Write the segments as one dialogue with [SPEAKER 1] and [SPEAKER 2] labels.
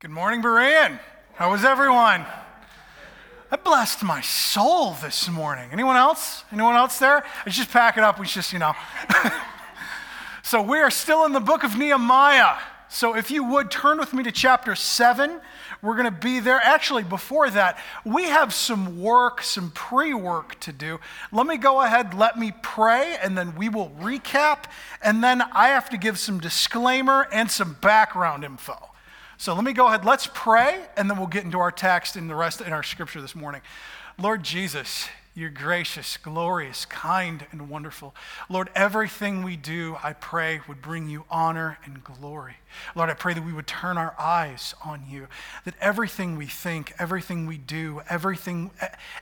[SPEAKER 1] Good morning, Berean. How was everyone? I blessed my soul this morning. Anyone else? Anyone else there? I just pack it up. We just, you know. so we are still in the book of Nehemiah. So if you would turn with me to chapter 7, we're going to be there. Actually, before that, we have some work, some pre work to do. Let me go ahead, let me pray, and then we will recap. And then I have to give some disclaimer and some background info. So let me go ahead. Let's pray, and then we'll get into our text and the rest in our scripture this morning. Lord Jesus, you're gracious, glorious, kind, and wonderful. Lord, everything we do, I pray, would bring you honor and glory. Lord, I pray that we would turn our eyes on you, that everything we think, everything we do, everything,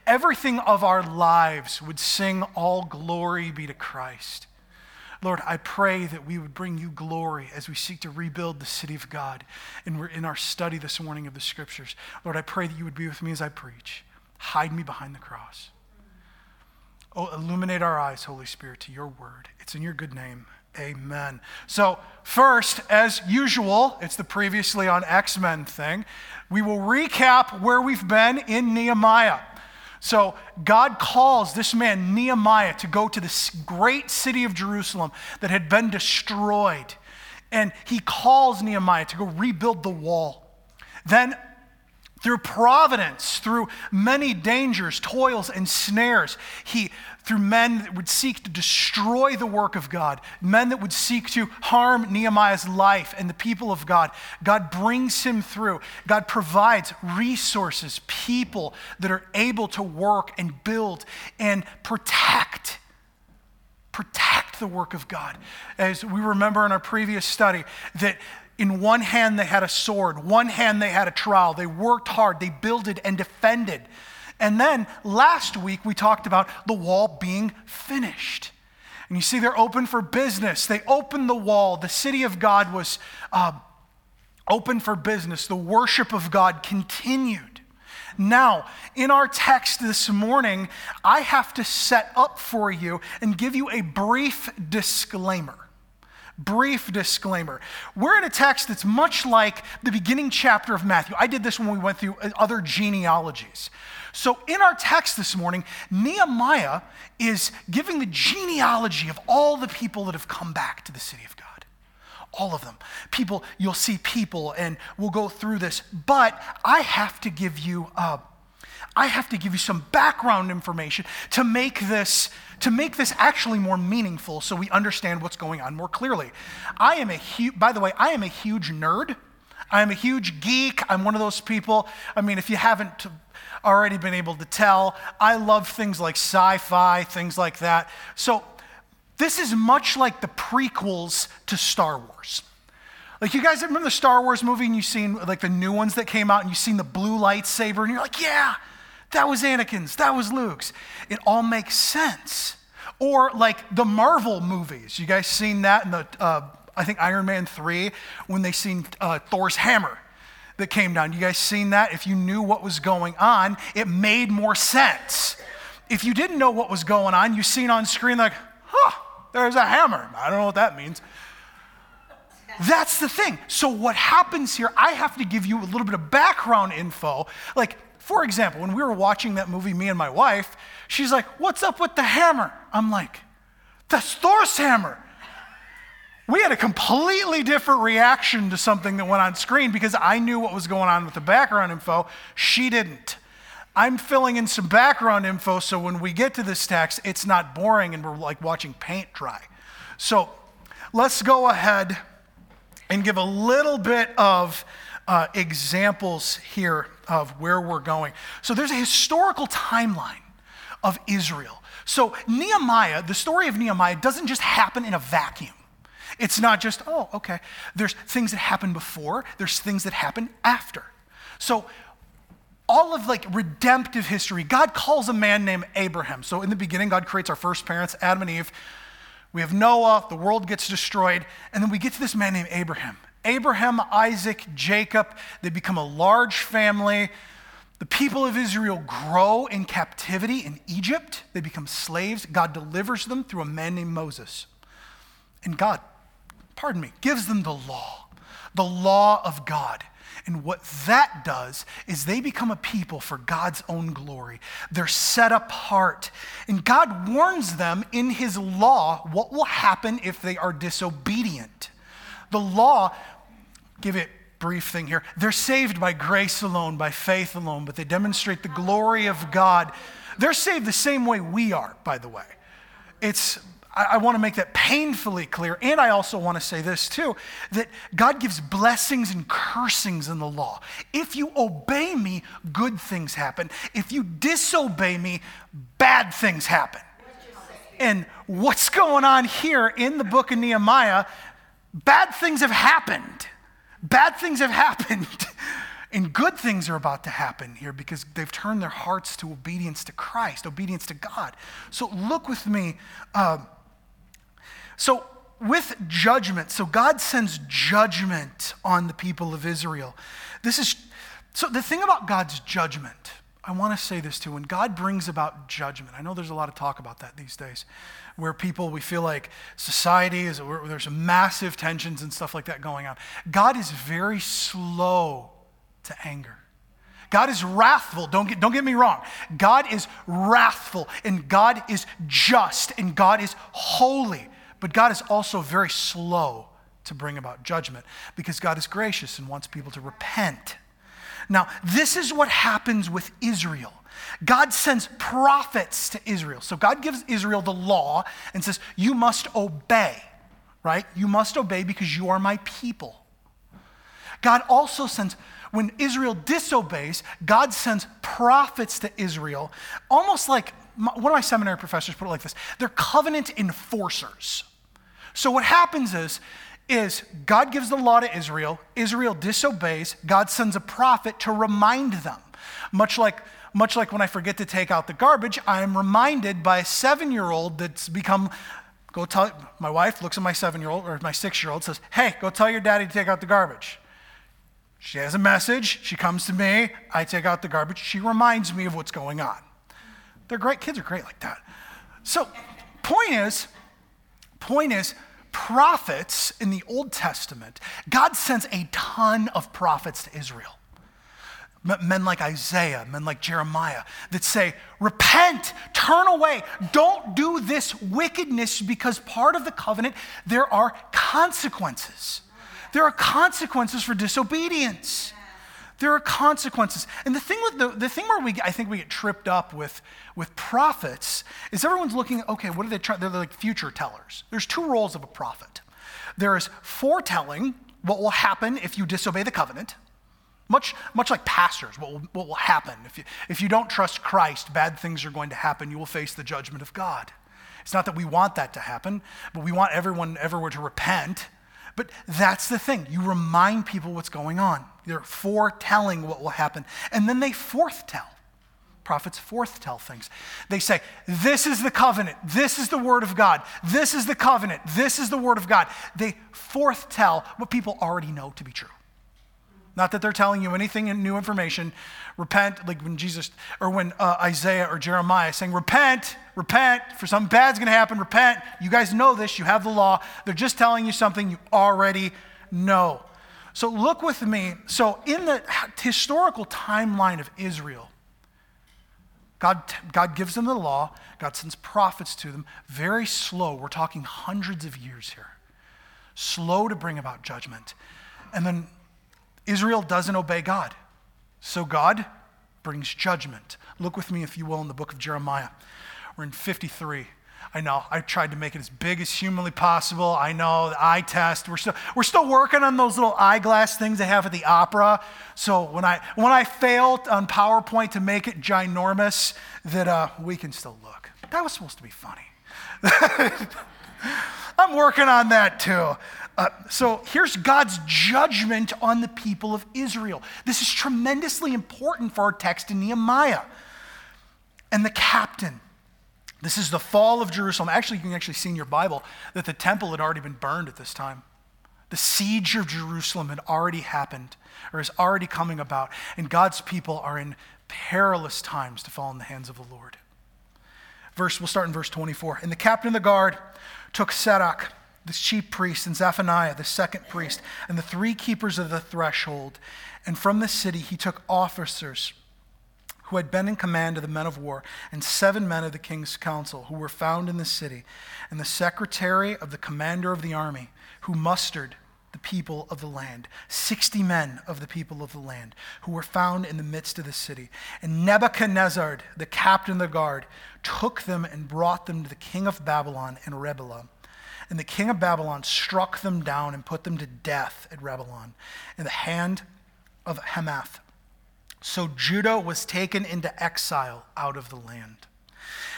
[SPEAKER 1] everything of our lives would sing all glory be to Christ. Lord, I pray that we would bring you glory as we seek to rebuild the city of God. And we're in our study this morning of the scriptures. Lord, I pray that you would be with me as I preach. Hide me behind the cross. Oh, illuminate our eyes, Holy Spirit, to your word. It's in your good name. Amen. So, first, as usual, it's the previously on X Men thing. We will recap where we've been in Nehemiah. So God calls this man, Nehemiah, to go to this great city of Jerusalem that had been destroyed. And he calls Nehemiah to go rebuild the wall. Then, through providence, through many dangers, toils, and snares, he through men that would seek to destroy the work of God, men that would seek to harm Nehemiah's life and the people of God. God brings him through. God provides resources, people that are able to work and build and protect. Protect the work of God. As we remember in our previous study, that in one hand they had a sword, one hand they had a trowel. They worked hard, they builded and defended. And then last week we talked about the wall being finished. And you see, they're open for business. They opened the wall. The city of God was uh, open for business. The worship of God continued. Now, in our text this morning, I have to set up for you and give you a brief disclaimer. Brief disclaimer. We're in a text that's much like the beginning chapter of Matthew. I did this when we went through other genealogies. So, in our text this morning, Nehemiah is giving the genealogy of all the people that have come back to the city of God. All of them. People, you'll see people, and we'll go through this. But I have to give you, uh, I have to give you some background information to make this to make this actually more meaningful, so we understand what's going on more clearly. I am a huge. By the way, I am a huge nerd. I am a huge geek. I'm one of those people. I mean, if you haven't already been able to tell. I love things like sci fi, things like that. So, this is much like the prequels to Star Wars. Like, you guys remember the Star Wars movie and you've seen like the new ones that came out and you've seen the blue lightsaber and you're like, yeah, that was Anakin's, that was Luke's. It all makes sense. Or like the Marvel movies. You guys seen that in the, uh, I think Iron Man 3 when they seen uh, Thor's hammer that came down. You guys seen that? If you knew what was going on, it made more sense. If you didn't know what was going on, you seen on screen like, huh, there's a hammer. I don't know what that means. That's the thing. So, what happens here, I have to give you a little bit of background info. Like, for example, when we were watching that movie, me and my wife, she's like, What's up with the hammer? I'm like, That's Thor's hammer we had a completely different reaction to something that went on screen because I knew what was going on with the background info. She didn't. I'm filling in some background info so when we get to this text, it's not boring and we're like watching paint dry. So let's go ahead and give a little bit of uh, examples here of where we're going. So there's a historical timeline of Israel. So Nehemiah, the story of Nehemiah doesn't just happen in a vacuum. It's not just, oh, okay. There's things that happen before, there's things that happen after. So, all of like redemptive history, God calls a man named Abraham. So, in the beginning, God creates our first parents, Adam and Eve. We have Noah, the world gets destroyed, and then we get to this man named Abraham. Abraham, Isaac, Jacob, they become a large family. The people of Israel grow in captivity in Egypt. They become slaves. God delivers them through a man named Moses. And God pardon me, gives them the law. the law of God. And what that does is they become a people for God's own glory. They're set apart. And God warns them in His law what will happen if they are disobedient. The law, give it brief thing here. They're saved by grace alone, by faith alone, but they demonstrate the glory of God. They're saved the same way we are, by the way. It's I, I want to make that painfully clear. And I also want to say this too that God gives blessings and cursings in the law. If you obey me, good things happen. If you disobey me, bad things happen. And what's going on here in the book of Nehemiah? Bad things have happened. Bad things have happened. And good things are about to happen here because they've turned their hearts to obedience to Christ, obedience to God. So look with me. Uh, so, with judgment, so God sends judgment on the people of Israel. This is so the thing about God's judgment, I want to say this too. When God brings about judgment, I know there's a lot of talk about that these days, where people, we feel like society is, there's massive tensions and stuff like that going on. God is very slow to anger. God is wrathful. Don't get, don't get me wrong. God is wrathful and God is just and God is holy. But God is also very slow to bring about judgment because God is gracious and wants people to repent. Now, this is what happens with Israel. God sends prophets to Israel. So God gives Israel the law and says, You must obey, right? You must obey because you are my people. God also sends, when Israel disobeys, God sends prophets to Israel, almost like one of my seminary professors put it like this they're covenant enforcers. So what happens is, is God gives the law to Israel, Israel disobeys, God sends a prophet to remind them. Much like, much like when I forget to take out the garbage, I am reminded by a seven year old that's become, go tell, my wife looks at my seven year old or my six year old, says, Hey, go tell your daddy to take out the garbage. She has a message, she comes to me, I take out the garbage, she reminds me of what's going on. They're great, kids are great like that. So, point is, point is, prophets in the Old Testament, God sends a ton of prophets to Israel. Men like Isaiah, men like Jeremiah, that say, Repent, turn away, don't do this wickedness because part of the covenant, there are consequences. There are consequences for disobedience. There are consequences. And the thing with the, the thing where we I think we get tripped up with, with prophets is everyone's looking, okay, what are they trying? They're like future tellers. There's two roles of a prophet. There is foretelling what will happen if you disobey the covenant. Much, much like pastors, what will, what will happen. If you, if you don't trust Christ, bad things are going to happen. You will face the judgment of God. It's not that we want that to happen, but we want everyone everywhere to repent but that's the thing. You remind people what's going on. They're foretelling what will happen. And then they forthtell. Prophets forthtell things. They say, This is the covenant. This is the word of God. This is the covenant. This is the word of God. They forthtell what people already know to be true. Not that they're telling you anything new information. Repent, like when Jesus, or when uh, Isaiah or Jeremiah saying, Repent, repent, for something bad's gonna happen, repent. You guys know this, you have the law. They're just telling you something you already know. So look with me. So, in the historical timeline of Israel, God, God gives them the law, God sends prophets to them, very slow. We're talking hundreds of years here. Slow to bring about judgment. And then Israel doesn't obey God. So God brings judgment. Look with me, if you will, in the book of Jeremiah. We're in 53. I know, I tried to make it as big as humanly possible. I know, the eye test. We're still, we're still working on those little eyeglass things they have at the opera. So when I, when I failed on PowerPoint to make it ginormous, that uh, we can still look. That was supposed to be funny. I'm working on that too. Uh, so here's God's judgment on the people of Israel. This is tremendously important for our text in Nehemiah. And the captain. This is the fall of Jerusalem. Actually, you can actually see in your Bible that the temple had already been burned at this time. The siege of Jerusalem had already happened or is already coming about, and God's people are in perilous times to fall in the hands of the Lord. Verse, we'll start in verse 24. And the captain of the guard took Seraiah the chief priest, and Zephaniah, the second priest, and the three keepers of the threshold. And from the city he took officers who had been in command of the men of war, and seven men of the king's council who were found in the city, and the secretary of the commander of the army, who mustered the people of the land, 60 men of the people of the land, who were found in the midst of the city. And Nebuchadnezzar, the captain of the guard, took them and brought them to the king of Babylon in Riblah. And the king of Babylon struck them down and put them to death at Riblah in the hand of Hamath. So Judah was taken into exile out of the land.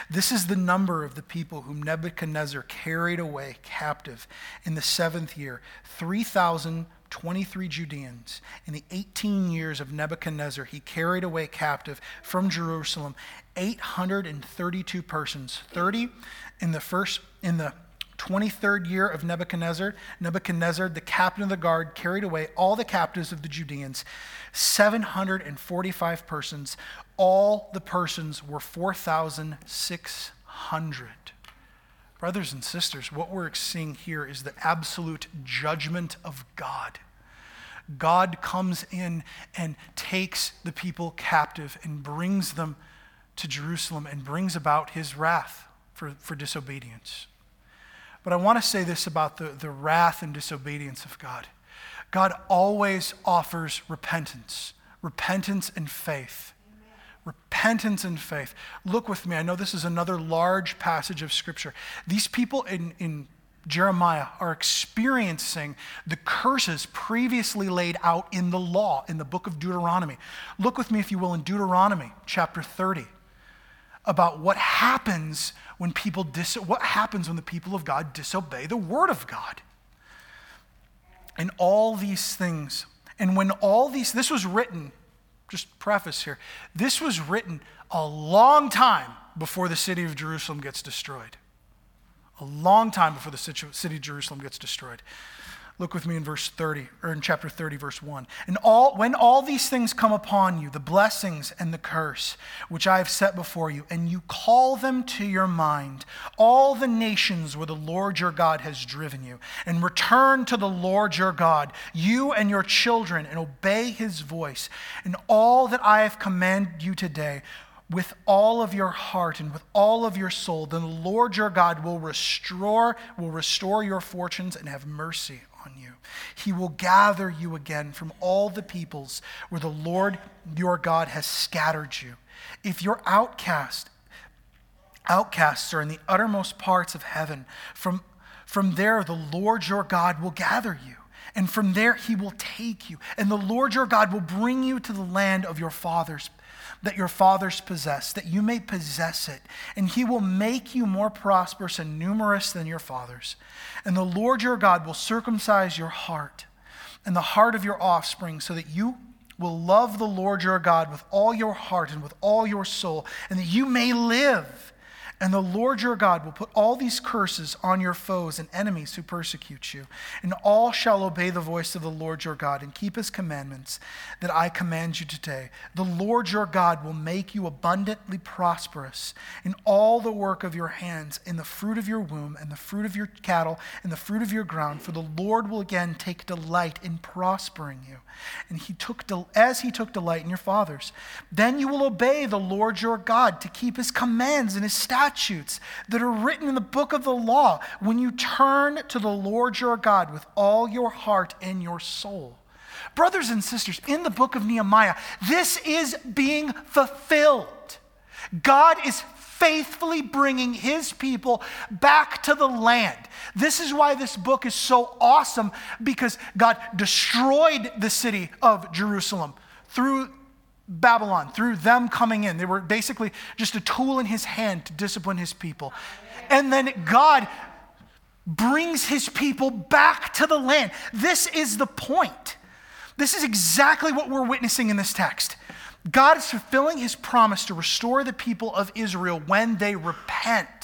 [SPEAKER 1] This is the number of the people whom Nebuchadnezzar carried away captive in the seventh year 3,023 Judeans. In the 18 years of Nebuchadnezzar, he carried away captive from Jerusalem 832 persons, 30 in the first, in the 23rd year of Nebuchadnezzar, Nebuchadnezzar, the captain of the guard, carried away all the captives of the Judeans, 745 persons. All the persons were 4,600. Brothers and sisters, what we're seeing here is the absolute judgment of God. God comes in and takes the people captive and brings them to Jerusalem and brings about his wrath for, for disobedience. But I want to say this about the, the wrath and disobedience of God God always offers repentance, repentance and faith. Repentance and faith. Look with me. I know this is another large passage of Scripture. These people in, in Jeremiah are experiencing the curses previously laid out in the law, in the book of Deuteronomy. Look with me, if you will, in Deuteronomy chapter 30 about what happens when people dis- what happens when the people of God disobey the word of God. And all these things, and when all these this was written, just preface here, this was written a long time before the city of Jerusalem gets destroyed. A long time before the city of Jerusalem gets destroyed. Look with me in verse 30, or in chapter 30, verse 1. And all, when all these things come upon you, the blessings and the curse, which I have set before you, and you call them to your mind, all the nations where the Lord your God has driven you, and return to the Lord your God, you and your children, and obey his voice, and all that I have commanded you today, with all of your heart and with all of your soul, then the Lord your God will restore, will restore your fortunes and have mercy. He will gather you again from all the peoples where the Lord your God has scattered you. If you're outcast, outcasts are in the uttermost parts of heaven, from, from there the Lord your God will gather you. And from there he will take you. And the Lord your God will bring you to the land of your fathers that your fathers possessed, that you may possess it. And he will make you more prosperous and numerous than your fathers. And the Lord your God will circumcise your heart and the heart of your offspring, so that you will love the Lord your God with all your heart and with all your soul, and that you may live. And the Lord your God will put all these curses on your foes and enemies who persecute you. And all shall obey the voice of the Lord your God and keep his commandments that I command you today. The Lord your God will make you abundantly prosperous in all the work of your hands, in the fruit of your womb, and the fruit of your cattle, and the fruit of your ground. For the Lord will again take delight in prospering you. And he took del- as he took delight in your fathers. Then you will obey the Lord your God to keep his commands and his statutes statutes that are written in the book of the law when you turn to the Lord your God with all your heart and your soul. Brothers and sisters, in the book of Nehemiah, this is being fulfilled. God is faithfully bringing his people back to the land. This is why this book is so awesome because God destroyed the city of Jerusalem through Babylon through them coming in. They were basically just a tool in his hand to discipline his people. And then God brings his people back to the land. This is the point. This is exactly what we're witnessing in this text. God is fulfilling his promise to restore the people of Israel when they repent.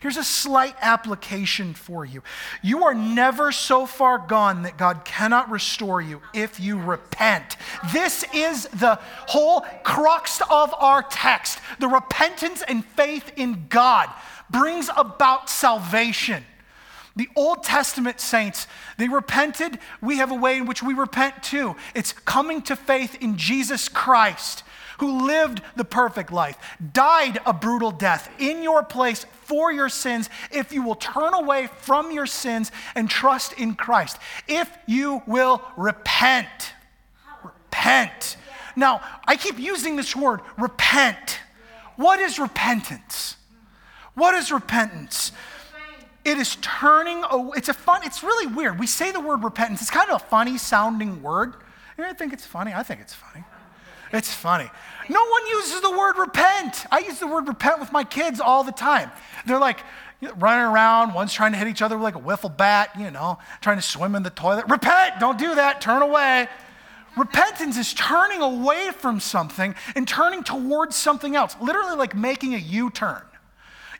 [SPEAKER 1] Here's a slight application for you. You are never so far gone that God cannot restore you if you repent. This is the whole crux of our text. The repentance and faith in God brings about salvation. The Old Testament saints, they repented. We have a way in which we repent too. It's coming to faith in Jesus Christ, who lived the perfect life, died a brutal death in your place for your sins, if you will turn away from your sins and trust in Christ. If you will repent. Repent. Now, I keep using this word, repent. What is repentance? What is repentance? It is turning away. It's a fun, it's really weird. We say the word repentance, it's kind of a funny sounding word. You I think it's funny. I think it's funny. It's funny. No one uses the word repent. I use the word repent with my kids all the time. They're like running around, one's trying to hit each other with like a wiffle bat, you know, trying to swim in the toilet. Repent, don't do that, turn away. Repentance is turning away from something and turning towards something else, literally like making a U turn.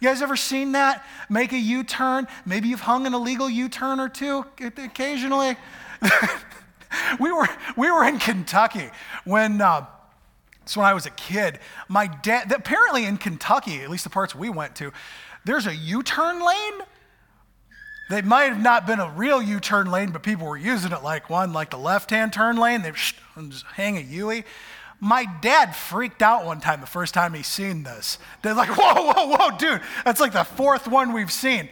[SPEAKER 1] You guys ever seen that? Make a U turn? Maybe you've hung an illegal U turn or two occasionally. we, were, we were in Kentucky when. Uh, so when I was a kid, my dad, apparently in Kentucky, at least the parts we went to, there's a U-turn lane. They might have not been a real U-turn lane, but people were using it like one, like the left-hand turn lane. They just hang a U-ey. My dad freaked out one time the first time he seen this. They're like, whoa, whoa, whoa, dude, that's like the fourth one we've seen.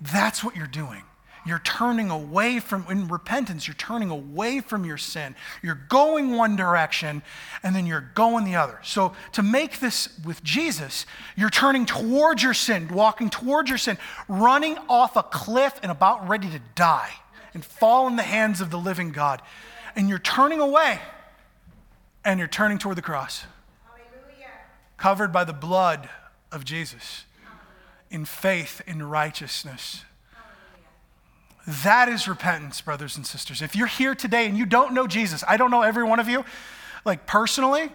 [SPEAKER 1] That's what you're doing. You're turning away from, in repentance, you're turning away from your sin. You're going one direction and then you're going the other. So, to make this with Jesus, you're turning towards your sin, walking towards your sin, running off a cliff and about ready to die and fall in the hands of the living God. And you're turning away and you're turning toward the cross. Hallelujah. Covered by the blood of Jesus in faith, in righteousness. That is repentance, brothers and sisters. If you're here today and you don't know Jesus, I don't know every one of you, like personally.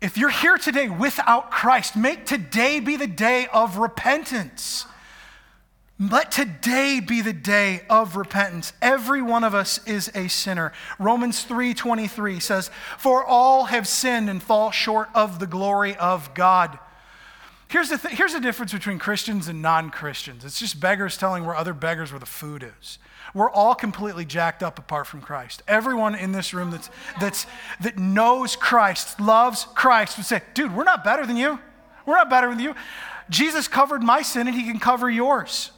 [SPEAKER 1] If you're here today without Christ, make today be the day of repentance. Let today be the day of repentance. Every one of us is a sinner. Romans 3:23 says, "For all have sinned and fall short of the glory of God." Here's the, th- here's the difference between Christians and non-Christians. It's just beggars telling where other beggars where the food is. We're all completely jacked up apart from Christ. Everyone in this room that's, that's, that knows Christ, loves Christ, would say, dude, we're not better than you. We're not better than you. Jesus covered my sin and he can cover yours.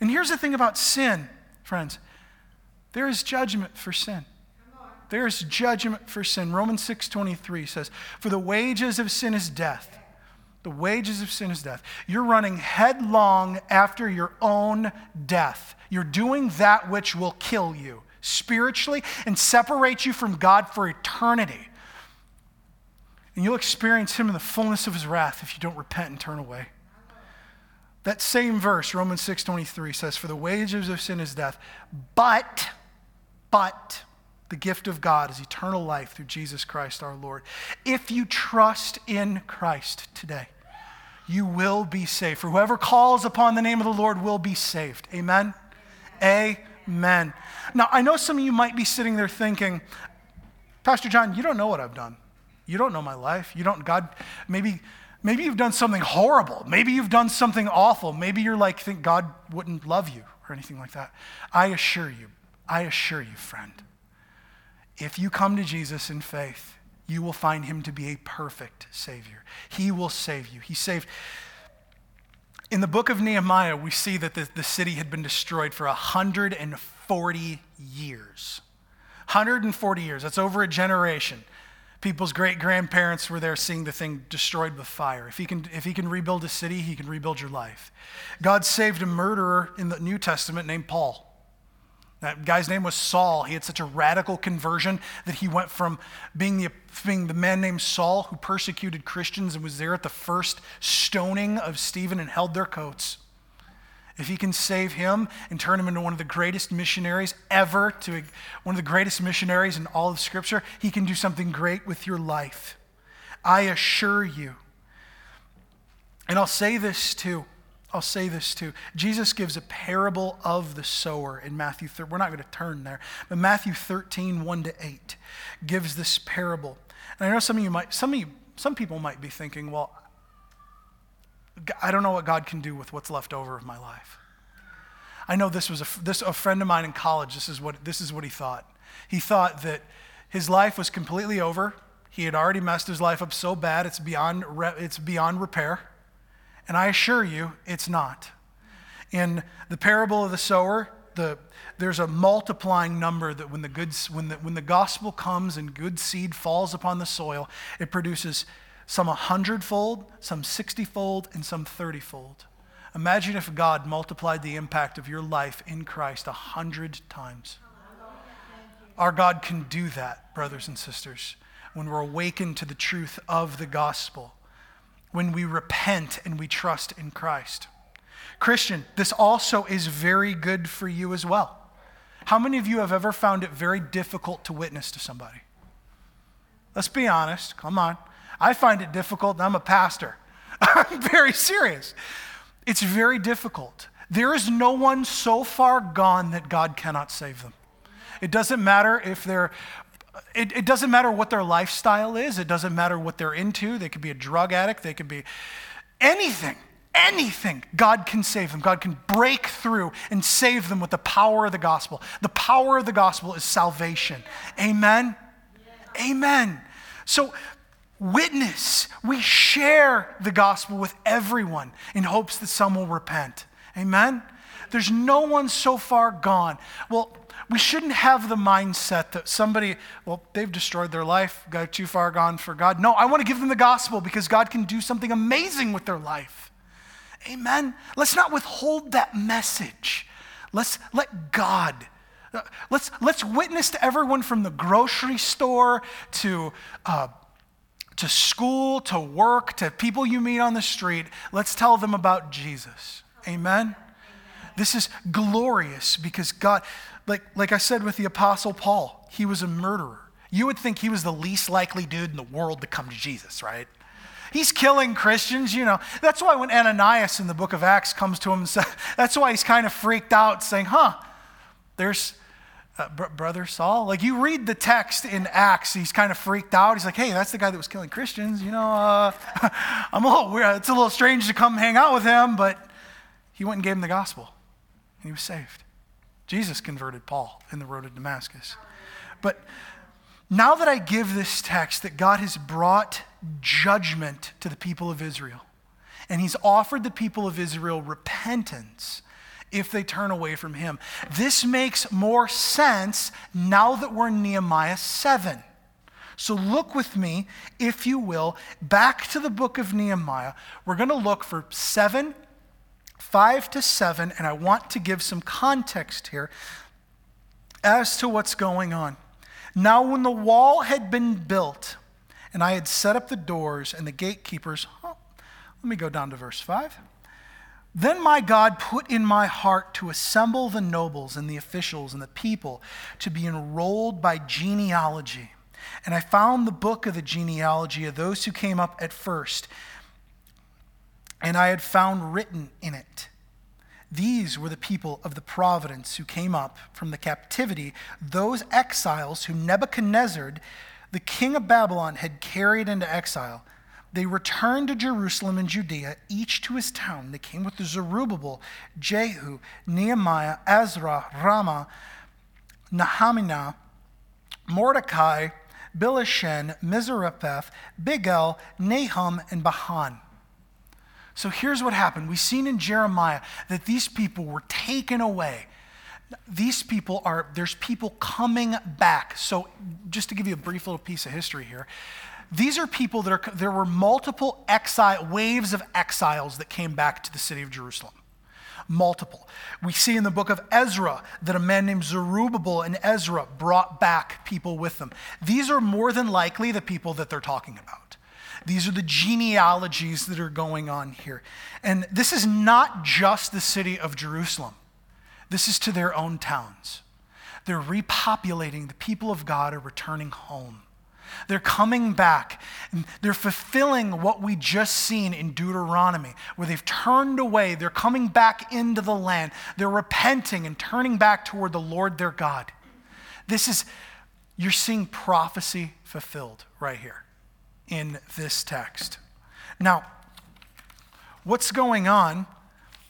[SPEAKER 1] And here's the thing about sin, friends there is judgment for sin. There is judgment for sin. Romans 6:23 says, "For the wages of sin is death. The wages of sin is death. You're running headlong after your own death. You're doing that which will kill you spiritually and separate you from God for eternity. And you'll experience him in the fullness of his wrath if you don't repent and turn away. That same verse, Romans 6:23 says, "For the wages of sin is death, but but the gift of God is eternal life through Jesus Christ our Lord." If you trust in Christ today, you will be saved. For whoever calls upon the name of the Lord will be saved. Amen. Amen. Now, I know some of you might be sitting there thinking, Pastor Jon, you don't know what I've done. You don't know my life. You don't, God, maybe Maybe you've done something horrible. Maybe you've done something awful. Maybe you're like, think God wouldn't love you or anything like that. I assure you, I assure you, friend, if you come to Jesus in faith, you will find him to be a perfect Savior. He will save you. He saved. In the book of Nehemiah, we see that the, the city had been destroyed for 140 years. 140 years. That's over a generation. People's great grandparents were there seeing the thing destroyed with fire. If he, can, if he can rebuild a city, he can rebuild your life. God saved a murderer in the New Testament named Paul. That guy's name was Saul. He had such a radical conversion that he went from being the, being the man named Saul who persecuted Christians and was there at the first stoning of Stephen and held their coats if he can save him and turn him into one of the greatest missionaries ever, to one of the greatest missionaries in all of Scripture, he can do something great with your life. I assure you. And I'll say this too. I'll say this too. Jesus gives a parable of the sower in Matthew 13. We're not going to turn there, but Matthew 13, 1 to 8 gives this parable. And I know some of you might, some of you, some people might be thinking, well, I don't know what God can do with what's left over of my life. I know this was a, this, a friend of mine in college. This is, what, this is what he thought. He thought that his life was completely over. He had already messed his life up so bad, it's beyond, it's beyond repair. And I assure you, it's not. In the parable of the sower, the, there's a multiplying number that when the, good, when, the, when the gospel comes and good seed falls upon the soil, it produces some a hundredfold, some sixtyfold, and some thirtyfold. Imagine if God multiplied the impact of your life in Christ a hundred times. Our God can do that, brothers and sisters, when we're awakened to the truth of the gospel, when we repent and we trust in Christ. Christian, this also is very good for you as well. How many of you have ever found it very difficult to witness to somebody? Let's be honest. Come on. I find it difficult, I'm a pastor. I'm very serious. It's very difficult. There is no one so far gone that God cannot save them. It doesn't matter if they're it, it, doesn't matter what their lifestyle is. It doesn't matter what they're into. They could be a drug addict. They could be anything anything, God can save them. God can break through and save them with the power of the gospel. The power of the gospel is salvation. Amen? Amen. So, witness. We share the gospel with everyone in hopes that some will repent. Amen? There's no one so far gone. Well, we shouldn't have the mindset that somebody, well, they've destroyed their life, got too far gone for God. No, I want to give them the gospel because God can do something amazing with their life. Amen. Let's not withhold that message. Let's let God. Let's, let's witness to everyone from the grocery store to, uh, to school to work to people you meet on the street. Let's tell them about Jesus. Amen. This is glorious because God, like, like I said with the Apostle Paul, he was a murderer. You would think he was the least likely dude in the world to come to Jesus, right? He's killing Christians, you know. That's why when Ananias in the book of Acts comes to him and says, that's why he's kind of freaked out, saying, huh, there's uh, br- brother Saul. Like you read the text in Acts, he's kind of freaked out. He's like, hey, that's the guy that was killing Christians. You know, uh, I'm a little weird. It's a little strange to come hang out with him, but he went and gave him the gospel, and he was saved. Jesus converted Paul in the road to Damascus. But now that I give this text that God has brought judgment to the people of Israel. And he's offered the people of Israel repentance if they turn away from him. This makes more sense now that we're in Nehemiah 7. So look with me, if you will, back to the book of Nehemiah. We're going to look for 7, 5 to 7, and I want to give some context here as to what's going on. Now, when the wall had been built, and I had set up the doors and the gatekeepers. Oh, let me go down to verse 5. Then my God put in my heart to assemble the nobles and the officials and the people to be enrolled by genealogy. And I found the book of the genealogy of those who came up at first. And I had found written in it. These were the people of the providence who came up from the captivity, those exiles whom Nebuchadnezzar the king of Babylon had carried into exile. They returned to Jerusalem and Judea, each to his town. They came with Zerubbabel, Jehu, Nehemiah, Ezra, Ramah, Nehemiah, Mordecai, Bilshan, Mizrapheth, Bigel, Nahum, and Bahan. So here's what happened. We've seen in Jeremiah that these people were taken away these people are, there's people coming back. So, just to give you a brief little piece of history here, these are people that are, there were multiple exile, waves of exiles that came back to the city of Jerusalem. Multiple. We see in the book of Ezra that a man named Zerubbabel and Ezra brought back people with them. These are more than likely the people that they're talking about. These are the genealogies that are going on here. And this is not just the city of Jerusalem. This is to their own towns. They're repopulating. The people of God are returning home. They're coming back. They're fulfilling what we just seen in Deuteronomy, where they've turned away. They're coming back into the land. They're repenting and turning back toward the Lord their God. This is, you're seeing prophecy fulfilled right here in this text. Now, what's going on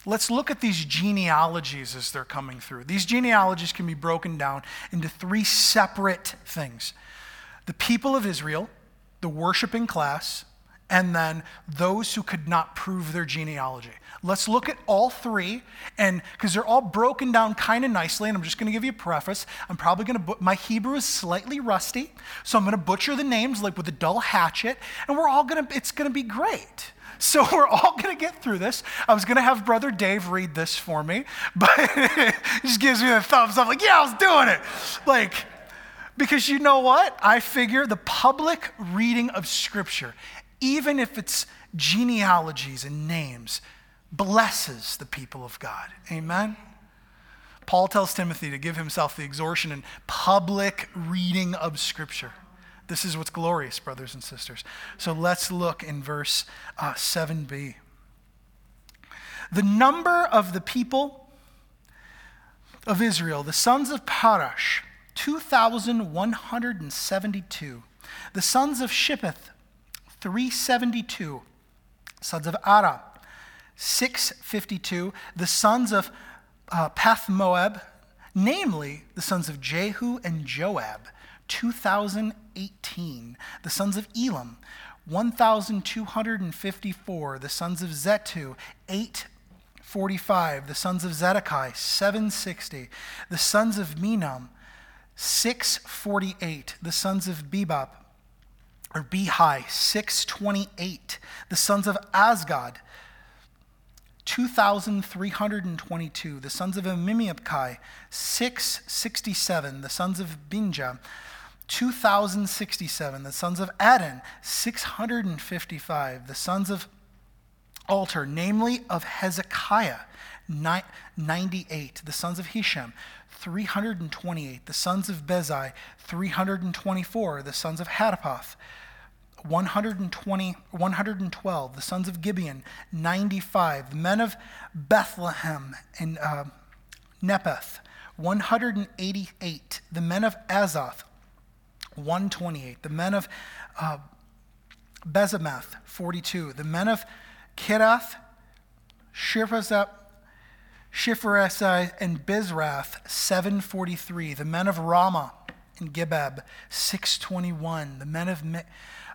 [SPEAKER 1] let's look at these genealogies as they're coming through. These genealogies can be broken down into three separate things the people of Israel, the worshiping class, and then those who could not prove their genealogy. Let's look at all three, and because they're all broken down kind of nicely, and I'm just going to give you a preface. I'm probably going to, my Hebrew is slightly rusty, so I'm going to butcher the names like with a dull hatchet, and we're all going to, it's going to be great. So we're all going to get through this. I was going to have Brother Dave read this for me, but he just gives me the thumbs up, like, yeah, I was doing it. Like, because you know what? I figure the public reading of Scripture, even if it's genealogies and names, blesses the people of God. Amen? Paul tells Timothy to give himself the exhortation and public reading of Scripture. This is what's glorious, brothers and sisters. So let's look in verse uh, 7b. The number of the people of Israel, the sons of Parash, 2,172. The sons of Shippeth, 372. Sons of Ara, 652. The sons of uh, Path Moab, namely the sons of Jehu and Joab, 2018. The sons of Elam, 1,254. The sons of Zetu, 845. The sons of Zedekiah, 760. The sons of Menom, 648. The sons of Bebop, or Behi, 628. The sons of Azgad, 2,322. The sons of Amimiabkai, 667. The sons of Binja, 2,067. The sons of Adin, 655. The sons of Alter, namely of Hezekiah, 98. The sons of Hisham, 328. The sons of Bezai, 324. The sons of Hadapath, 120, 112, the sons of Gibeon, 95, the men of Bethlehem and uh, Nepheth, 188, the men of Azoth, 128, the men of uh, Bezemath, 42, the men of Kirath, Shiphrasah, Shiphrasai, and Bizrath, 743, the men of Ramah and Gibeb, 621, the men of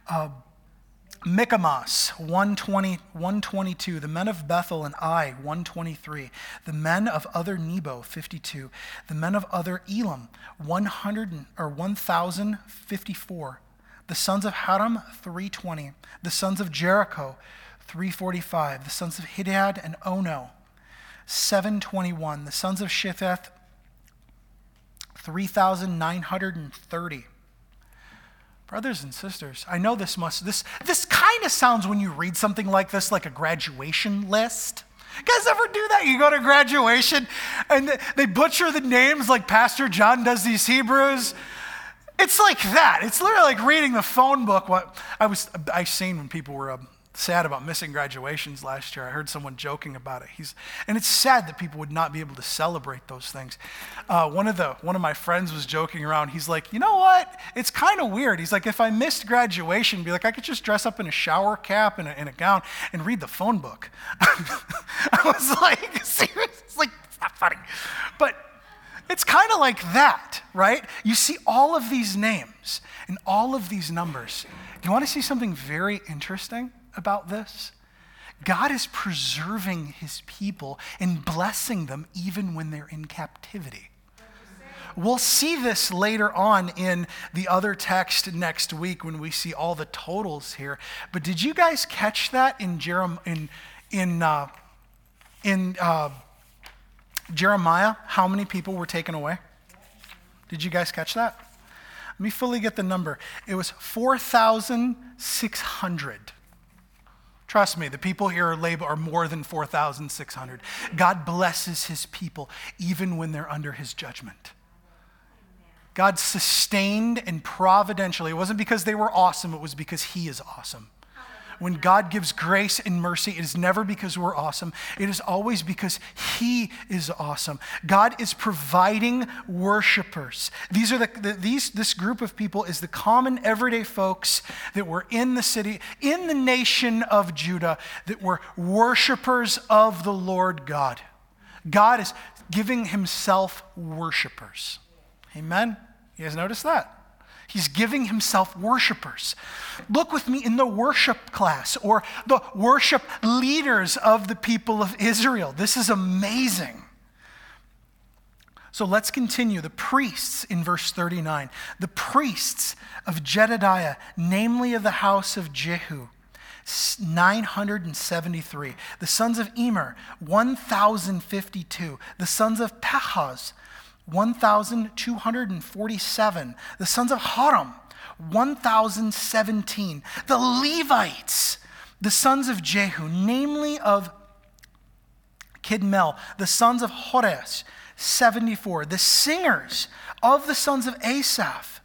[SPEAKER 1] uh, Michmas, 120, 122. The men of Bethel and Ai, 123. The men of other Nebo, 52. The men of other Elam, 100 or 1,054. The sons of Haram, 320. The sons of Jericho, 345. The sons of Hidad and Ono, 721. The sons of Shitheth, 3,930. Brothers and sisters, I know this must, this, this kind of sounds when you read something like this like a graduation list. You guys ever do that? You go to graduation and they butcher the names like Pastor Jon does these Hebrews. It's like that. It's literally like reading the phone book. What I was, I seen when people were um, sad about missing graduations last year. I heard someone joking about it. He's, and it's sad that people would not be able to celebrate those things. Uh, one, of the, one of my friends was joking around. He's like, you know what? It's kind of weird. He's like, if I missed graduation, be like, I could just dress up in a shower cap and a, and a gown and read the phone book. I was like, serious? It's like, it's not funny. But it's kind of like that, right? You see all of these names and all of these numbers. You want to see something very interesting? About this? God is preserving his people and blessing them even when they're in captivity. We'll see this later on in the other text next week when we see all the totals here. But did you guys catch that in, Jerem- in, in, uh, in uh, Jeremiah? How many people were taken away? Did you guys catch that? Let me fully get the number. It was 4,600. Trust me, the people here are, labor, are more than 4,600. God blesses his people even when they're under his judgment. God sustained and providentially. It wasn't because they were awesome, it was because he is awesome. When God gives grace and mercy, it is never because we're awesome. It is always because He is awesome. God is providing worshipers. These are the, the, these this group of people is the common everyday folks that were in the city, in the nation of Judah, that were worshipers of the Lord God. God is giving Himself worshipers. Amen. You guys notice that? He's giving himself worshipers. Look with me in the worship class or the worship leaders of the people of Israel. This is amazing. So let's continue. The priests in verse 39. The priests of Jedediah, namely of the house of Jehu, 973. The sons of Immer, 1,052. The sons of Pehaz, 1,247. The sons of Haram, 1,017. The Levites, the sons of Jehu, namely of Kidmel, the sons of Hores, 74. The singers of the sons of Asaph,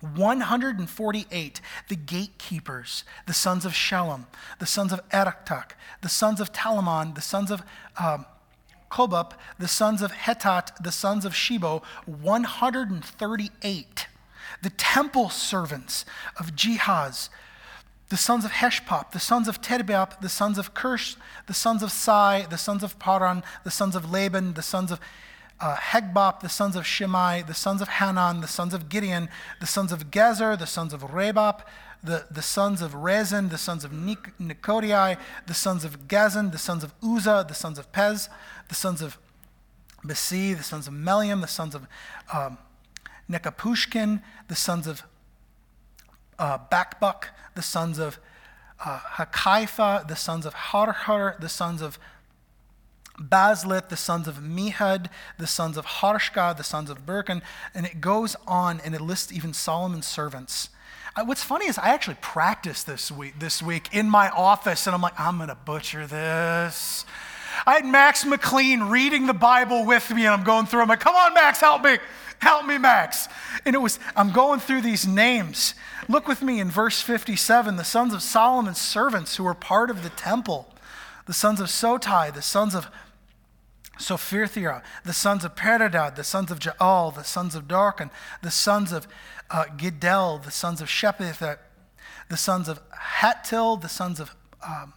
[SPEAKER 1] 148. The gatekeepers, the sons of Shalom, the sons of Eraktak, the sons of Talamon, the sons of um, Kobub, the sons of Hetat, the sons of Shebo, 138. The temple servants of Jehaz, the sons of Heshpop, the sons of Tedbap, the sons of Kirsch, the sons of Sai, the sons of Paran, the sons of Laban, the sons of uh, Hegbop, the sons of Shimei, the sons of Hanan, the sons of Gideon, the sons of Gezer, the sons of Rebop, the, the sons of Rezin, the sons of Nik- Nikodai, the sons of Gazan, the sons of Uzzah, the sons of Pez, the sons of Basi, the sons of Meliam, the sons of um, Nekapushkin, the sons of uh, Bakbuk, the sons of uh, Hakaifa, the sons of Harhar, the sons of Baslit, the sons of Mihad, the sons of Harshka, the sons of Birkin, and it goes on and it lists even Solomon's servants. Uh, what's funny is I actually practiced this week, this week in my office, and I'm like, I'm going to butcher this. I had Max McLean reading the Bible with me, and I'm going through. I'm like, come on, Max, help me. Help me, Max. And it was, I'm going through these names. Look with me in verse 57 the sons of Solomon's servants who were part of the temple, the sons of Sotai, the sons of Sophirthia, the sons of Peradad, the sons of Jaal, the sons of Darkon, the sons of uh, Gidel, the sons of Shepheth, the sons of Hattil, the sons of um,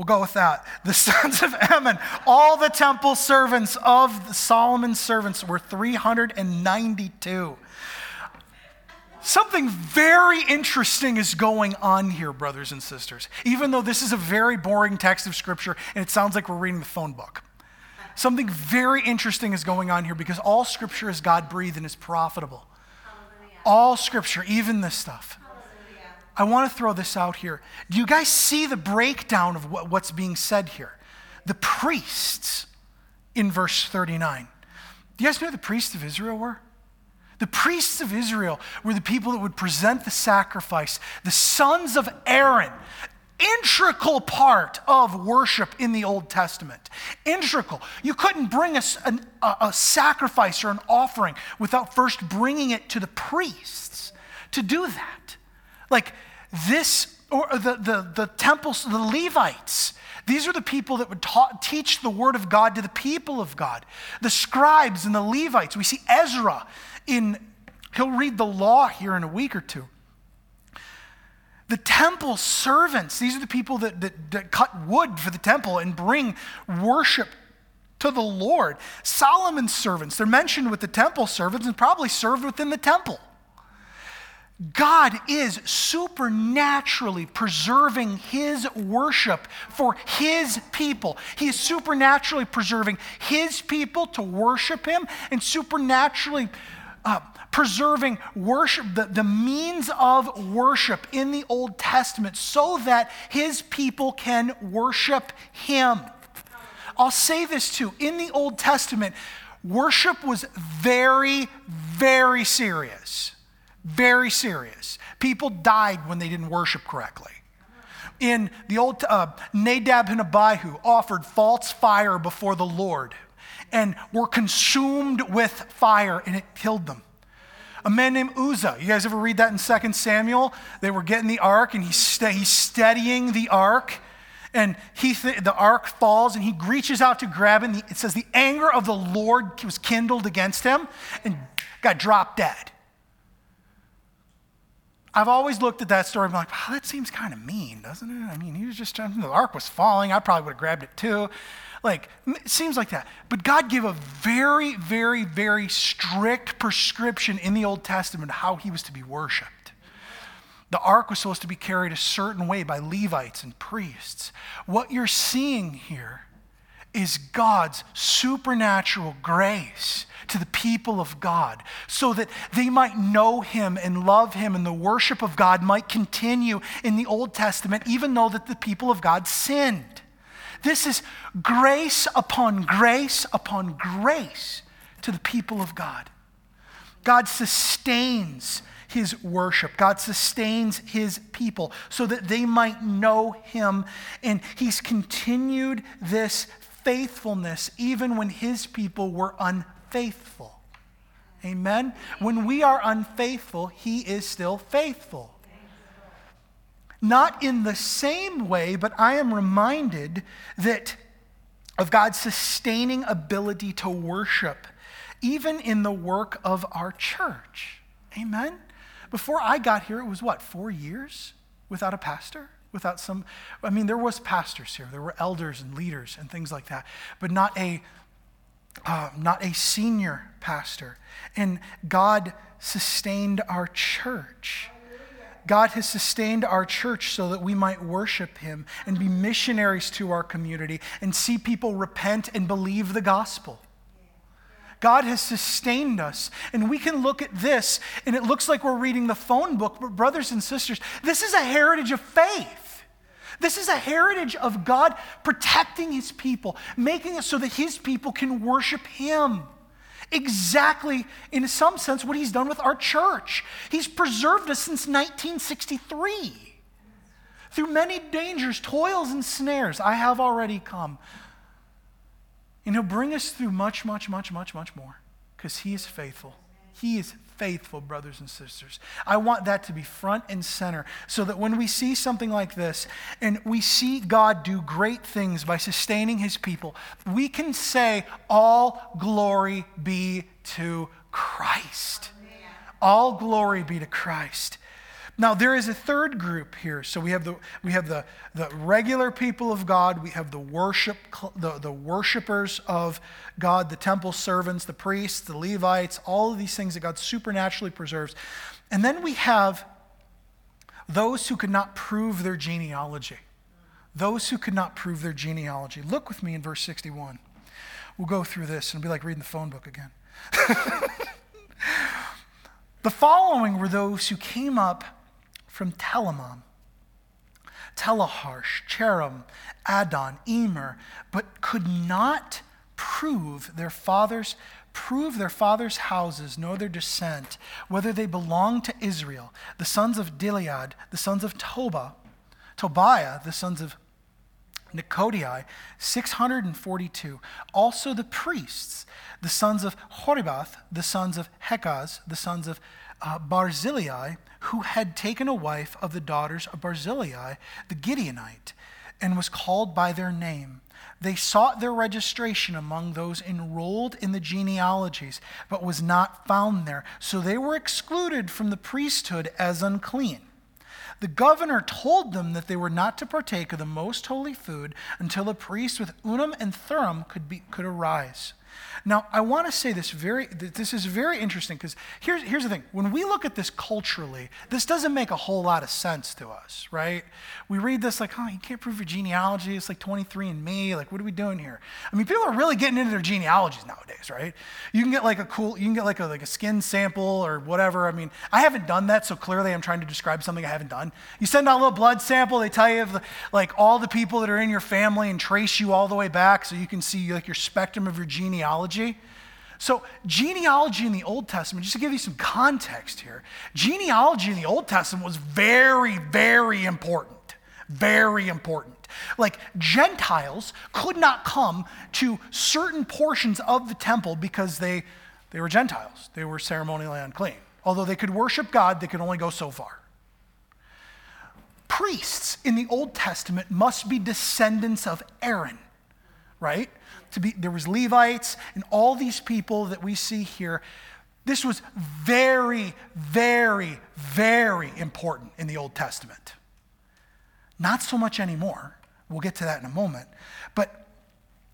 [SPEAKER 1] We'll go with that. The sons of Ammon, all the temple servants of Solomon's servants were 392. Something very interesting is going on here, brothers and sisters, even though this is a very boring text of scripture and it sounds like we're reading the phone book. Something very interesting is going on here because all scripture is God breathed and is profitable. All scripture, even this stuff. I want to throw this out here. Do you guys see the breakdown of what, what's being said here? The priests in verse 39. Do you guys know who the priests of Israel were? The priests of Israel were the people that would present the sacrifice. The sons of Aaron, integral part of worship in the Old Testament. Integral. You couldn't bring a, a, a sacrifice or an offering without first bringing it to the priests to do that. Like, this, or the, the, the temples, the Levites, these are the people that would ta- teach the word of God to the people of God. The scribes and the Levites. We see Ezra in, he'll read the law here in a week or two. The temple servants, these are the people that, that, that cut wood for the temple and bring worship to the Lord. Solomon's servants, they're mentioned with the temple servants and probably served within the temple. God is supernaturally preserving his worship for his people. He is supernaturally preserving his people to worship him and supernaturally uh, preserving worship, the, the means of worship in the Old Testament so that his people can worship him. I'll say this too. In the Old Testament, worship was very, very serious. Very serious. People died when they didn't worship correctly. In the old, uh, Nadab and Abihu offered false fire before the Lord and were consumed with fire and it killed them. A man named Uzzah. You guys ever read that in 2 Samuel? They were getting the ark and he's, st- he's steadying the ark. And he th- the ark falls and he reaches out to grab it. and it says the anger of the Lord was kindled against him and got dropped dead. I've always looked at that story and been like, wow, that seems kind of mean, doesn't it? I mean, he was just the ark was falling. I probably would have grabbed it too. Like, it seems like that. But God gave a very, very, very strict prescription in the Old Testament how he was to be worshiped. The ark was supposed to be carried a certain way by Levites and priests. What you're seeing here is God's supernatural grace to the people of God so that they might know him and love him and the worship of God might continue in the Old Testament even though that the people of God sinned. This is grace upon grace upon grace to the people of God. God sustains his worship. God sustains his people so that they might know him. And he's continued this faithfulness even when his people were unfaithful. Amen? When we are unfaithful, he is still faithful. Not in the same way, but I am reminded that of God's sustaining ability to worship, even in the work of our church. Amen? Before I got here, it was what, four years without a pastor? Without some, I mean, there was pastors here. There were elders and leaders and things like that, but not a, uh, not a senior pastor. And God sustained our church. God has sustained our church so that we might worship Him and be missionaries to our community and see people repent and believe the gospel. God has sustained us. And we can look at this, and it looks like we're reading the phone book, but brothers and sisters, this is a heritage of faith. This is a heritage of God protecting his people, making it so that his people can worship him. Exactly, in some sense, what he's done with our church. He's preserved us since 1963. Through many dangers, toils, and snares, I have already come. And he'll bring us through much, much, much, much, much more because he is faithful. He is faithful, brothers and sisters. I want that to be front and center so that when we see something like this and we see God do great things by sustaining his people, we can say, All glory be to Christ. All glory be to Christ. Now, there is a third group here. So we have the, we have the, the regular people of God, we have the, worship, the, the worshipers of God, the temple servants, the priests, the Levites, all of these things that God supernaturally preserves. And then we have those who could not prove their genealogy. Those who could not prove their genealogy. Look with me in verse 61. We'll go through this and be like reading the phone book again. the following were those who came up from Telamon, Telaharsh, Cheram, Adon, Emer, but could not prove their fathers prove their fathers' houses nor their descent, whether they belonged to Israel, the sons of Gilead, the sons of Toba, Tobiah, the sons of Nekoddai, 642. Also the priests, the sons of Horibath, the sons of Hekaz, the sons of uh, Barzillai, who had taken a wife of the daughters of Barzillai, the Gideonite, and was called by their name. They sought their registration among those enrolled in the genealogies, but was not found there. So they were excluded from the priesthood as unclean. The governor told them that they were not to partake of the most holy food until a priest with Urim and Thummim could, be, could arise. Now, I want to say this very, this is very interesting because here's, here's the thing. When we look at this culturally, this doesn't make a whole lot of sense to us, right? We read this like, oh, you can't prove your genealogy. It's like 23andMe. Like, what are we doing here? I mean, people are really getting into their genealogies nowadays, right? You can get like a cool, you can get like a, like a skin sample or whatever. I mean, I haven't done that, so clearly I'm trying to describe something I haven't done. You send out a little blood sample, they tell you the, like all the people that are in your family and trace you all the way back so you can see like your spectrum of your genealogy genealogy. So, genealogy in the Old Testament, just to give you some context here, genealogy in the Old Testament was very, very important. Very important. Like, Gentiles could not come to certain portions of the temple because they, they were Gentiles. They were ceremonially unclean. Although they could worship God, they could only go so far. Priests in the Old Testament must be descendants of Aaron, right? To be there was Levites and all these people that we see here. This was very, very, very important in the Old Testament. Not so much anymore. We'll get to that in a moment. But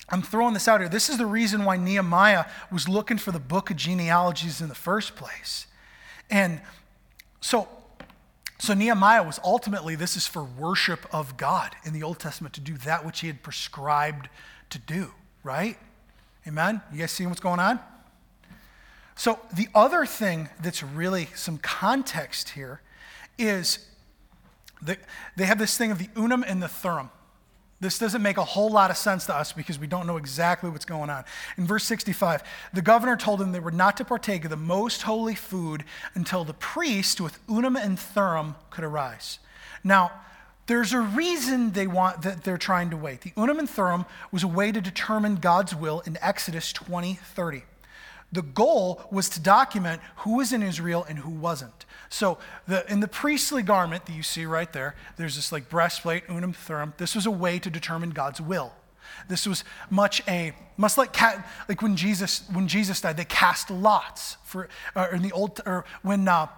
[SPEAKER 1] I'm throwing this out here. This is the reason why Nehemiah was looking for the book of genealogies in the first place. And so, so Nehemiah was ultimately, this is for worship of God in the Old Testament to do that which he had prescribed to do, right? Amen? You guys seeing what's going on? So, the other thing that's really some context here is that they have this thing of the Urim and the Thummim. This doesn't make a whole lot of sense to us because we don't know exactly what's going on. In verse 65, the governor told them they were not to partake of the most holy food until the priest with Urim and Thummim could arise. Now, there's a reason they want that they're trying to wait. The Urim and Thummim was a way to determine God's will in Exodus 20, 30. The goal was to document who was in Israel and who wasn't. So the, in the priestly garment that you see right there, there's this like breastplate, Urim, Thummim. This was a way to determine God's will. This was much a much like like when Jesus when Jesus died, they cast lots for uh, in the old or when uh,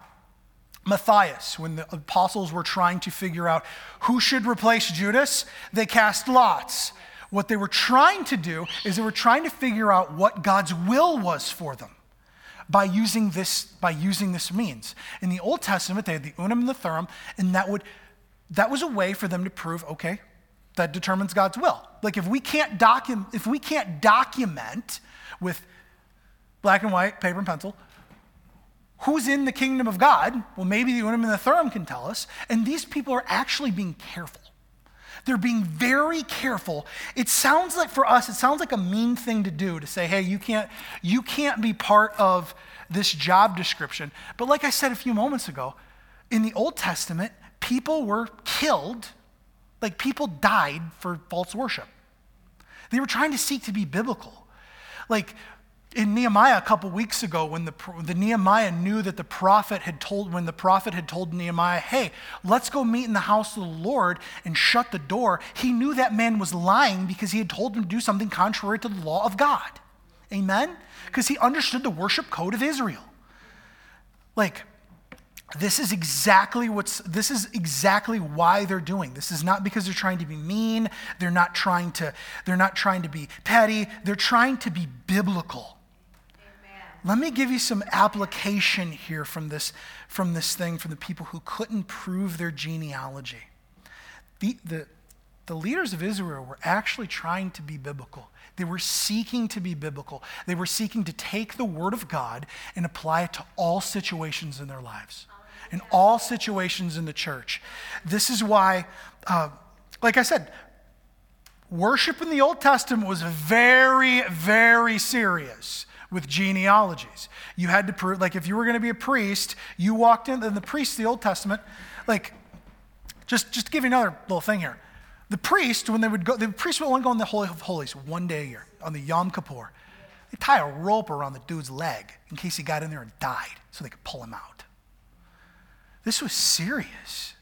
[SPEAKER 1] Matthias, when the apostles were trying to figure out who should replace Judas, they cast lots. What they were trying to do is they were trying to figure out what God's will was for them by using this, by using this means. In the Old Testament, they had the Urim and the Thummim, and that, would, that was a way for them to prove, okay, that determines God's will. Like if we can't document, if we can't document with black and white, paper and pencil, who's in the kingdom of God, well, maybe the Urim and the Thummim can tell us. And these people are actually being careful. They're being very careful. It sounds like for us, it sounds like a mean thing to do to say, hey, you can't, you can't be part of this job description. But like I said a few moments ago, in the Old Testament, people were killed, like people died for false worship. They were trying to seek to be biblical. Like in Nehemiah a couple weeks ago, when the, the Nehemiah knew that the prophet had told, when the prophet had told Nehemiah, hey, let's go meet in the house of the Lord and shut the door, he knew that man was lying because he had told him to do something contrary to the law of God. Amen? Because he understood the worship code of Israel. Like, this is exactly what's this is exactly why they're doing this is not because they're trying to be mean they're not trying to they're not trying to be petty they're trying to be biblical let me give you some application here from this, from this thing from the people who couldn't prove their genealogy. The, the, the leaders of Israel were actually trying to be biblical. They were seeking to be biblical. They were seeking to take the word of God and apply it to all situations in their lives, in all situations in the church. This is why, uh, like I said, worship in the Old Testament was very, very serious with genealogies. You had to prove, like, if you were going to be a priest, you walked in, and the priests, the Old Testament, like, just, just to give you another little thing here. The priest, when they would go, the priest would only go in the Holy of Holies one day a year, on the Yom Kippur. They tie a rope around the dude's leg in case he got in there and died so they could pull him out. This was serious.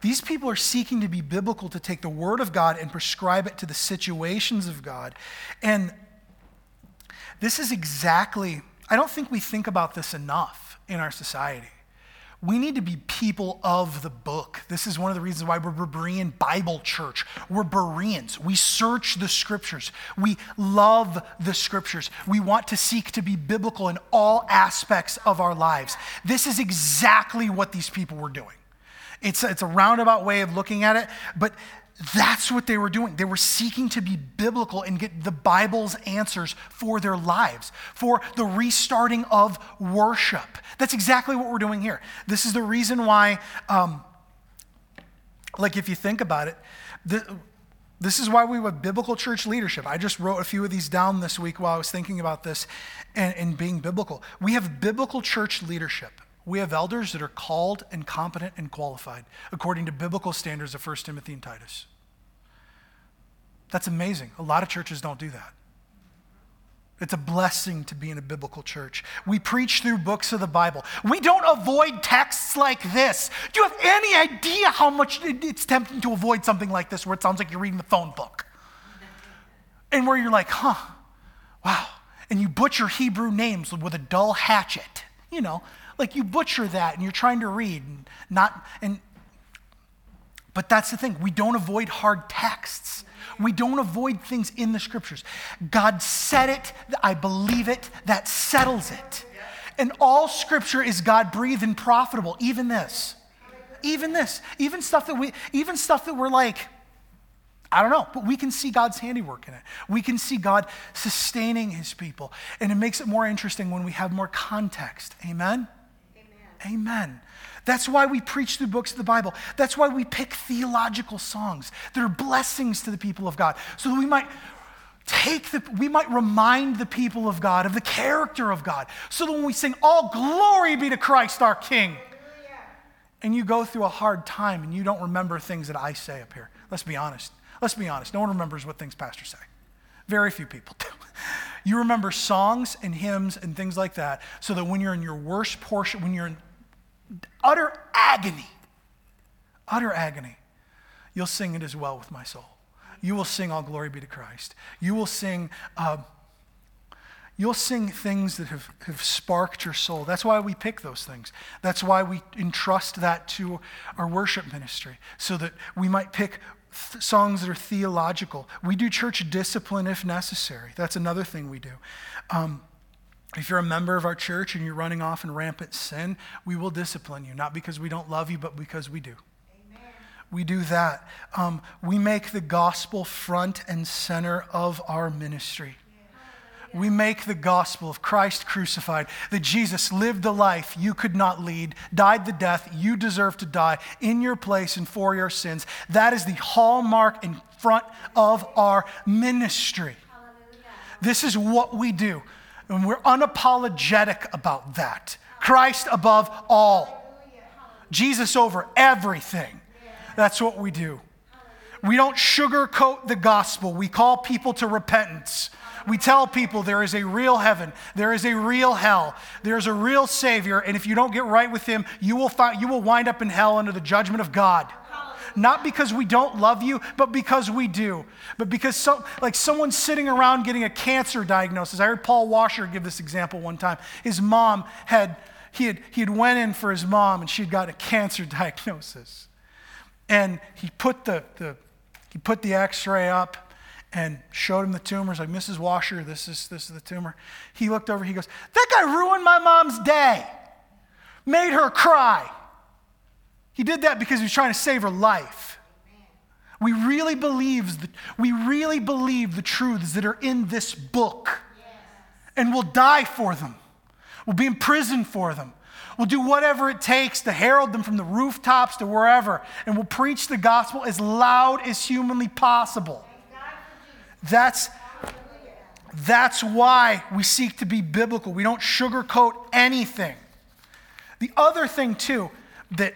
[SPEAKER 1] These people are seeking to be biblical, to take the Word of God and prescribe it to the situations of God. And this is exactly, I don't think we think about this enough in our society. We need to be people of the book. This is one of the reasons why we're Berean Bible Church. We're Bereans. We search the scriptures. We love the scriptures. We want to seek to be biblical in all aspects of our lives. This is exactly what these people were doing. It's a, it's a roundabout way of looking at it, but that's what they were doing. They were seeking to be biblical and get the Bible's answers for their lives, for the restarting of worship. That's exactly what we're doing here. This is the reason why, um, like, if you think about it, the, this is why we have biblical church leadership. I just wrote a few of these down this week while I was thinking about this and, and being biblical. We have biblical church leadership. We have elders that are called and competent and qualified according to biblical standards of 1 Timothy and Titus. That's amazing. A lot of churches don't do that. It's a blessing to be in a biblical church. We preach through books of the Bible. We don't avoid texts like this. Do you have any idea how much it's tempting to avoid something like this where it sounds like you're reading the phone book? And where you're like, huh, wow. And you butcher Hebrew names with a dull hatchet. You know, like you butcher that and you're trying to read and not, and, but that's the thing. We don't avoid hard texts. We don't avoid things in the scriptures. God said it, I believe it, that settles it. And all scripture is God breathed and profitable, even this. Even this. Even stuff that we even stuff that we're like I don't know, but we can see God's handiwork in it. We can see God sustaining his people. And it makes it more interesting when we have more context. Amen? Amen. That's why we preach through books of the Bible. That's why we pick theological songs that are blessings to the people of God. So that we might take the, we might remind the people of God of the character of God. So that when we sing, All glory be to Christ our King, and you go through a hard time and you don't remember things that I say up here. Let's be honest. Let's be honest. No one remembers what things pastors say. Very few people do. You remember songs and hymns and things like that so that when you're in your worst portion, when you're in utter agony, utter agony, you'll sing it as well with my soul. You will sing All Glory Be to Christ. You will sing. Uh, you'll sing things that have, have sparked your soul. That's why we pick those things. That's why we entrust that to our worship ministry, so that we might pick th- songs that are theological. We do church discipline if necessary. That's another thing we do. Um, if you're a member of our church and you're running off in rampant sin, we will discipline you, not because we don't love you, but because we do. Amen. We do that. Um, we make the gospel front and center of our ministry. We make the gospel of Christ crucified, that Jesus lived the life you could not lead, died the death you deserve to die in your place and for your sins. That is the hallmark in front of our ministry. Hallelujah. This is what we do. And we're unapologetic about that. Christ above all, Jesus over everything. That's what we do. We don't sugarcoat the gospel. We call people to repentance. We tell people there is a real heaven, there is a real hell, there's a real Savior, and if you don't get right with Him, you will, find, you will wind up in hell under the judgment of God not because we don't love you, but because we do. But because like someone sitting around getting a cancer diagnosis. I heard Paul Washer give this example one time. His mom had he had he had went in for his mom and she'd got a cancer diagnosis. And he put the, the he put the x-ray up and showed him the tumors like Mrs. Washer, this is this is the tumor. He looked over, he goes, That guy ruined my mom's day. Made her cry. He did that because he was trying to save her life. We really believe the, we really believe the truths that are in this book. And we'll die for them. We'll be in prison for them. We'll do whatever it takes to herald them from the rooftops to wherever. And we'll preach the gospel as loud as humanly possible. That's, that's why we seek to be biblical. We don't sugarcoat anything. The other thing, too, that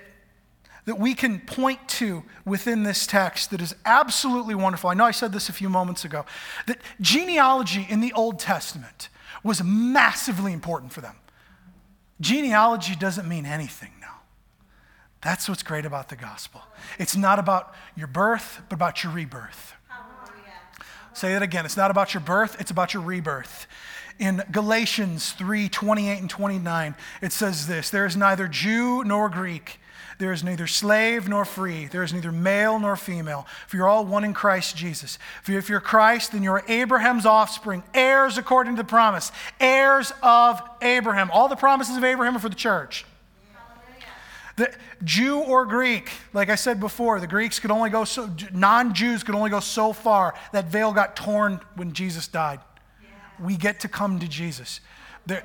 [SPEAKER 1] that we can point to within this text that is absolutely wonderful. I know I said this a few moments ago that genealogy in the Old Testament was massively important for them. Genealogy doesn't mean anything now. That's what's great about the gospel. It's not about your birth, but about your rebirth. Say that again. It's not about your birth, it's about your rebirth. In Galatians 3 28 and 29, it says this There is neither Jew nor Greek there is neither slave nor free. There is neither male nor female. For you're all one in Christ Jesus. For if you're Christ, then you're Abraham's offspring, heirs according to the promise, heirs of Abraham. All the promises of Abraham are for the church. The Jew or Greek, like I said before, the Greeks could only go so, non Jews could only go so far. That veil got torn when Jesus died. Yeah. We get to come to Jesus. There,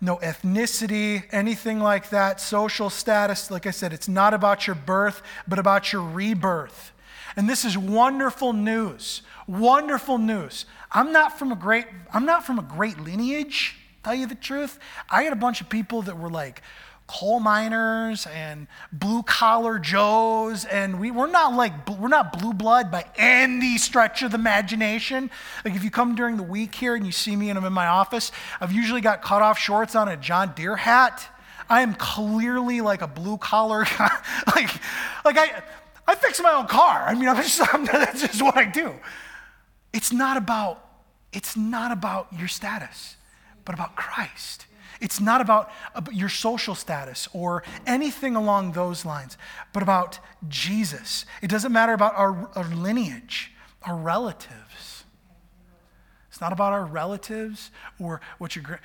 [SPEAKER 1] no ethnicity, anything like that, social status. Like I said, it's not about your birth, but about your rebirth. And this is wonderful news. Wonderful news. I'm not from a great I'm not from a great lineage, tell you the truth. I had a bunch of people that were like coal miners and blue collar Joes, and we, we're not like we're not blue blood by any stretch of the imagination. Like if you come during the week here and you see me and I'm in my office, I've usually got cut off shorts on a John Deere hat. I am clearly like a blue collar, like like I I fix my own car. I mean, I'm just, I'm, that's just what I do. It's not about it's not about your status, but about Christ. It's not about, uh, about your social status or anything along those lines, but about Jesus. It doesn't matter about our, our lineage, our relatives. It's not about our relatives or what your.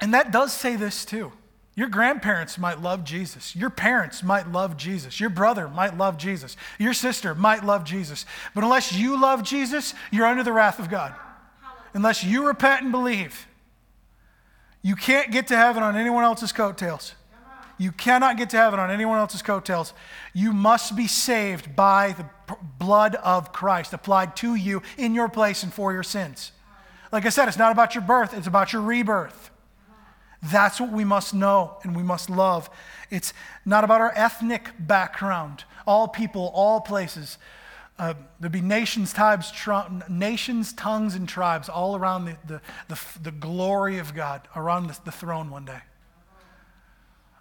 [SPEAKER 1] And that does say this too. Your grandparents might love Jesus. Your parents might love Jesus. Your brother might love Jesus. Your sister might love Jesus. But unless you love Jesus, you're under the wrath of God. Unless you repent and believe, you can't get to heaven on anyone else's coattails. You cannot get to heaven on anyone else's coattails. You must be saved by the blood of Christ applied to you in your place and for your sins. Like I said, it's not about your birth, it's about your rebirth. That's what we must know and we must love. It's not about our ethnic background, all people, all places. Uh, there'd be nations, tribes, tri- nations, tongues, and tribes all around the, the, the, the glory of God, around the, the throne one day.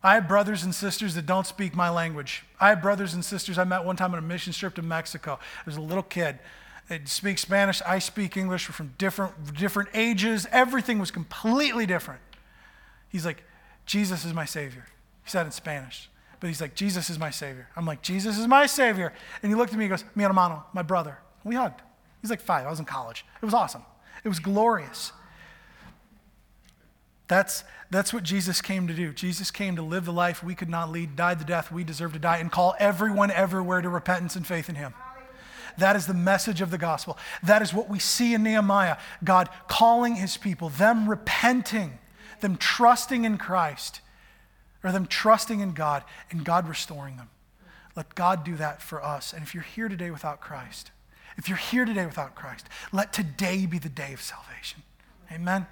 [SPEAKER 1] I have brothers and sisters that don't speak my language. I have brothers and sisters I met one time on a mission trip to Mexico. There's a little kid that speaks Spanish. I speak English. We're from different, different ages. Everything was completely different. He's like, Jesus is my Savior. He said in Spanish. But he's like, Jesus is my Savior. I'm like, Jesus is my Savior. And he looked at me and goes, Mi hermano, my brother. We hugged. He's like five. I was in college. It was awesome. It was glorious. That's, that's what Jesus came to do. Jesus came to live the life we could not lead, die the death we deserve to die, and call everyone everywhere to repentance and faith in him. That is the message of the gospel. That is what we see in Nehemiah God calling his people, them repenting them trusting in Christ, or them trusting in God, and God restoring them. Let God do that for us. And if you're here today without Christ, if you're here today without Christ, let today be the day of salvation. Amen.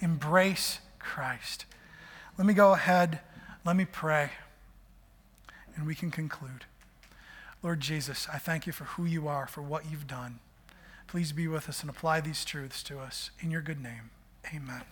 [SPEAKER 1] Embrace Christ. Let me go ahead, let me pray, and we can conclude. Lord Jesus, I thank you for who you are, for what you've done. Please be with us and apply these truths to us. In your good name, amen.